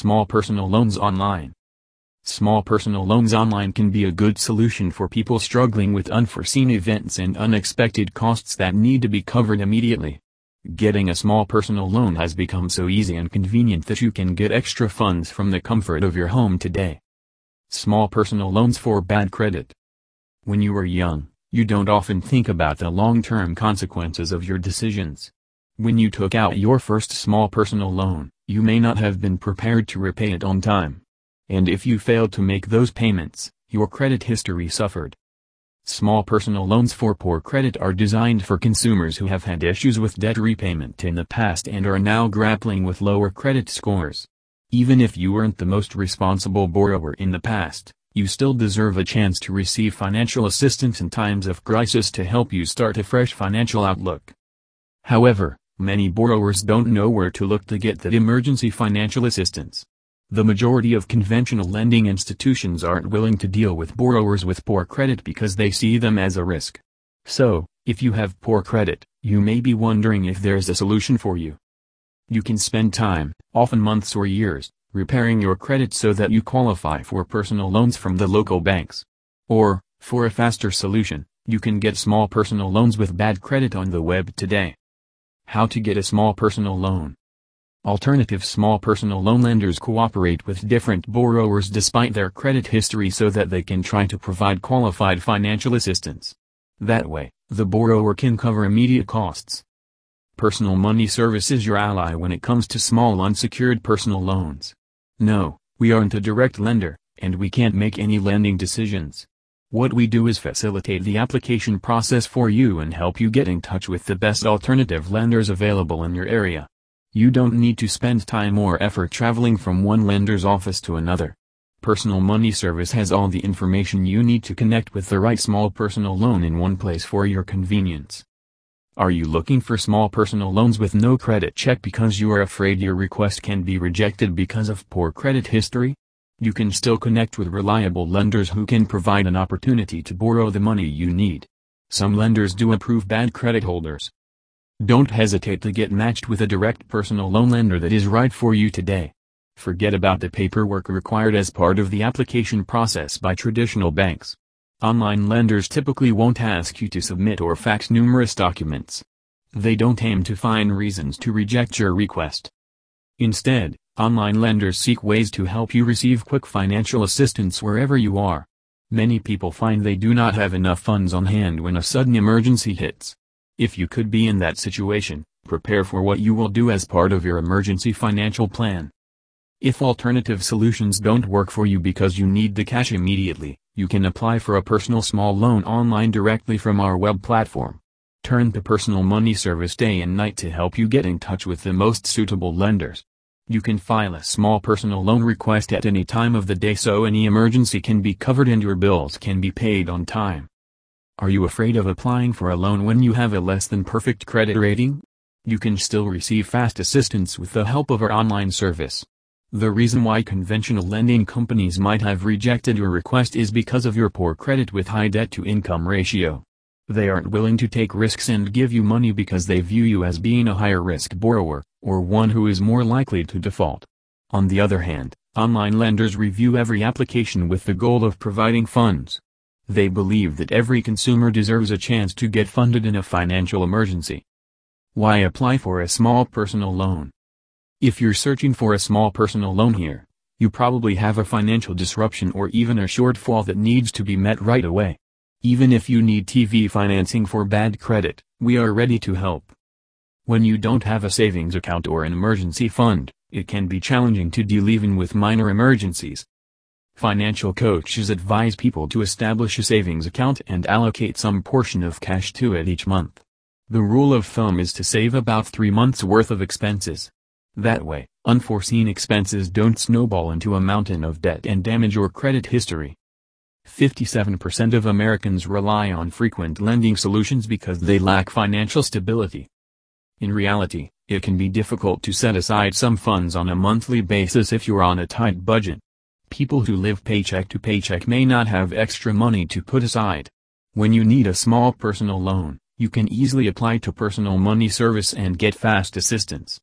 Small personal loans online. Small personal loans online can be a good solution for people struggling with unforeseen events and unexpected costs that need to be covered immediately. Getting a small personal loan has become so easy and convenient that you can get extra funds from the comfort of your home today. Small personal loans for bad credit. When you are young, you don't often think about the long-term consequences of your decisions. When you took out your first small personal loan, you may not have been prepared to repay it on time. And if you failed to make those payments, your credit history suffered. Small personal loans for poor credit are designed for consumers who have had issues with debt repayment in the past and are now grappling with lower credit scores. Even if you weren't the most responsible borrower in the past, you still deserve a chance to receive financial assistance in times of crisis to help you start a fresh financial outlook. However, Many borrowers don't know where to look to get that emergency financial assistance. The majority of conventional lending institutions aren't willing to deal with borrowers with poor credit because they see them as a risk. So, if you have poor credit, you may be wondering if there's a solution for you. You can spend time, often months or years, repairing your credit so that you qualify for personal loans from the local banks. Or, for a faster solution, you can get small personal loans with bad credit on the web today. How to get a small personal loan. Alternative small personal loan lenders cooperate with different borrowers despite their credit history so that they can try to provide qualified financial assistance. That way, the borrower can cover immediate costs. Personal Money Service is your ally when it comes to small unsecured personal loans. No, we aren't a direct lender, and we can't make any lending decisions. What we do is facilitate the application process for you and help you get in touch with the best alternative lenders available in your area. You don't need to spend time or effort traveling from one lender's office to another. Personal Money Service has all the information you need to connect with the right small personal loan in one place for your convenience. Are you looking for small personal loans with no credit check because you are afraid your request can be rejected because of poor credit history? You can still connect with reliable lenders who can provide an opportunity to borrow the money you need. Some lenders do approve bad credit holders. Don't hesitate to get matched with a direct personal loan lender that is right for you today. Forget about the paperwork required as part of the application process by traditional banks. Online lenders typically won't ask you to submit or fax numerous documents. They don't aim to find reasons to reject your request. Instead, Online lenders seek ways to help you receive quick financial assistance wherever you are. Many people find they do not have enough funds on hand when a sudden emergency hits. If you could be in that situation, prepare for what you will do as part of your emergency financial plan. If alternative solutions don't work for you because you need the cash immediately, you can apply for a personal small loan online directly from our web platform. Turn to Personal Money Service day and night to help you get in touch with the most suitable lenders. You can file a small personal loan request at any time of the day so any emergency can be covered and your bills can be paid on time. Are you afraid of applying for a loan when you have a less than perfect credit rating? You can still receive fast assistance with the help of our online service. The reason why conventional lending companies might have rejected your request is because of your poor credit with high debt-to-income ratio. They aren't willing to take risks and give you money because they view you as being a higher risk borrower, or one who is more likely to default. On the other hand, online lenders review every application with the goal of providing funds. They believe that every consumer deserves a chance to get funded in a financial emergency. Why apply for a small personal loan? If you're searching for a small personal loan here, you probably have a financial disruption or even a shortfall that needs to be met right away. Even if you need TV financing for bad credit, we are ready to help. When you don't have a savings account or an emergency fund, it can be challenging to deal even with minor emergencies. Financial coaches advise people to establish a savings account and allocate some portion of cash to it each month. The rule of thumb is to save about three months' worth of expenses. That way, unforeseen expenses don't snowball into a mountain of debt and damage your credit history. 57% of Americans rely on frequent lending solutions because they lack financial stability. In reality, it can be difficult to set aside some funds on a monthly basis if you're on a tight budget. People who live paycheck to paycheck may not have extra money to put aside. When you need a small personal loan, you can easily apply to Personal Money Service and get fast assistance.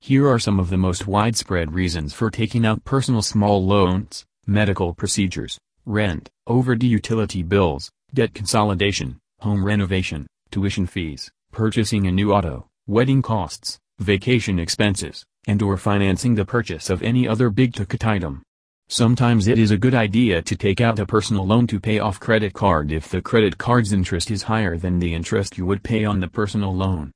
Here are some of the most widespread reasons for taking out personal small loans, medical procedures, rent, overdue utility bills, debt consolidation, home renovation, tuition fees, purchasing a new auto, wedding costs, vacation expenses, and or financing the purchase of any other big-ticket item. Sometimes it is a good idea to take out a personal loan to pay off credit card if the credit card's interest is higher than the interest you would pay on the personal loan.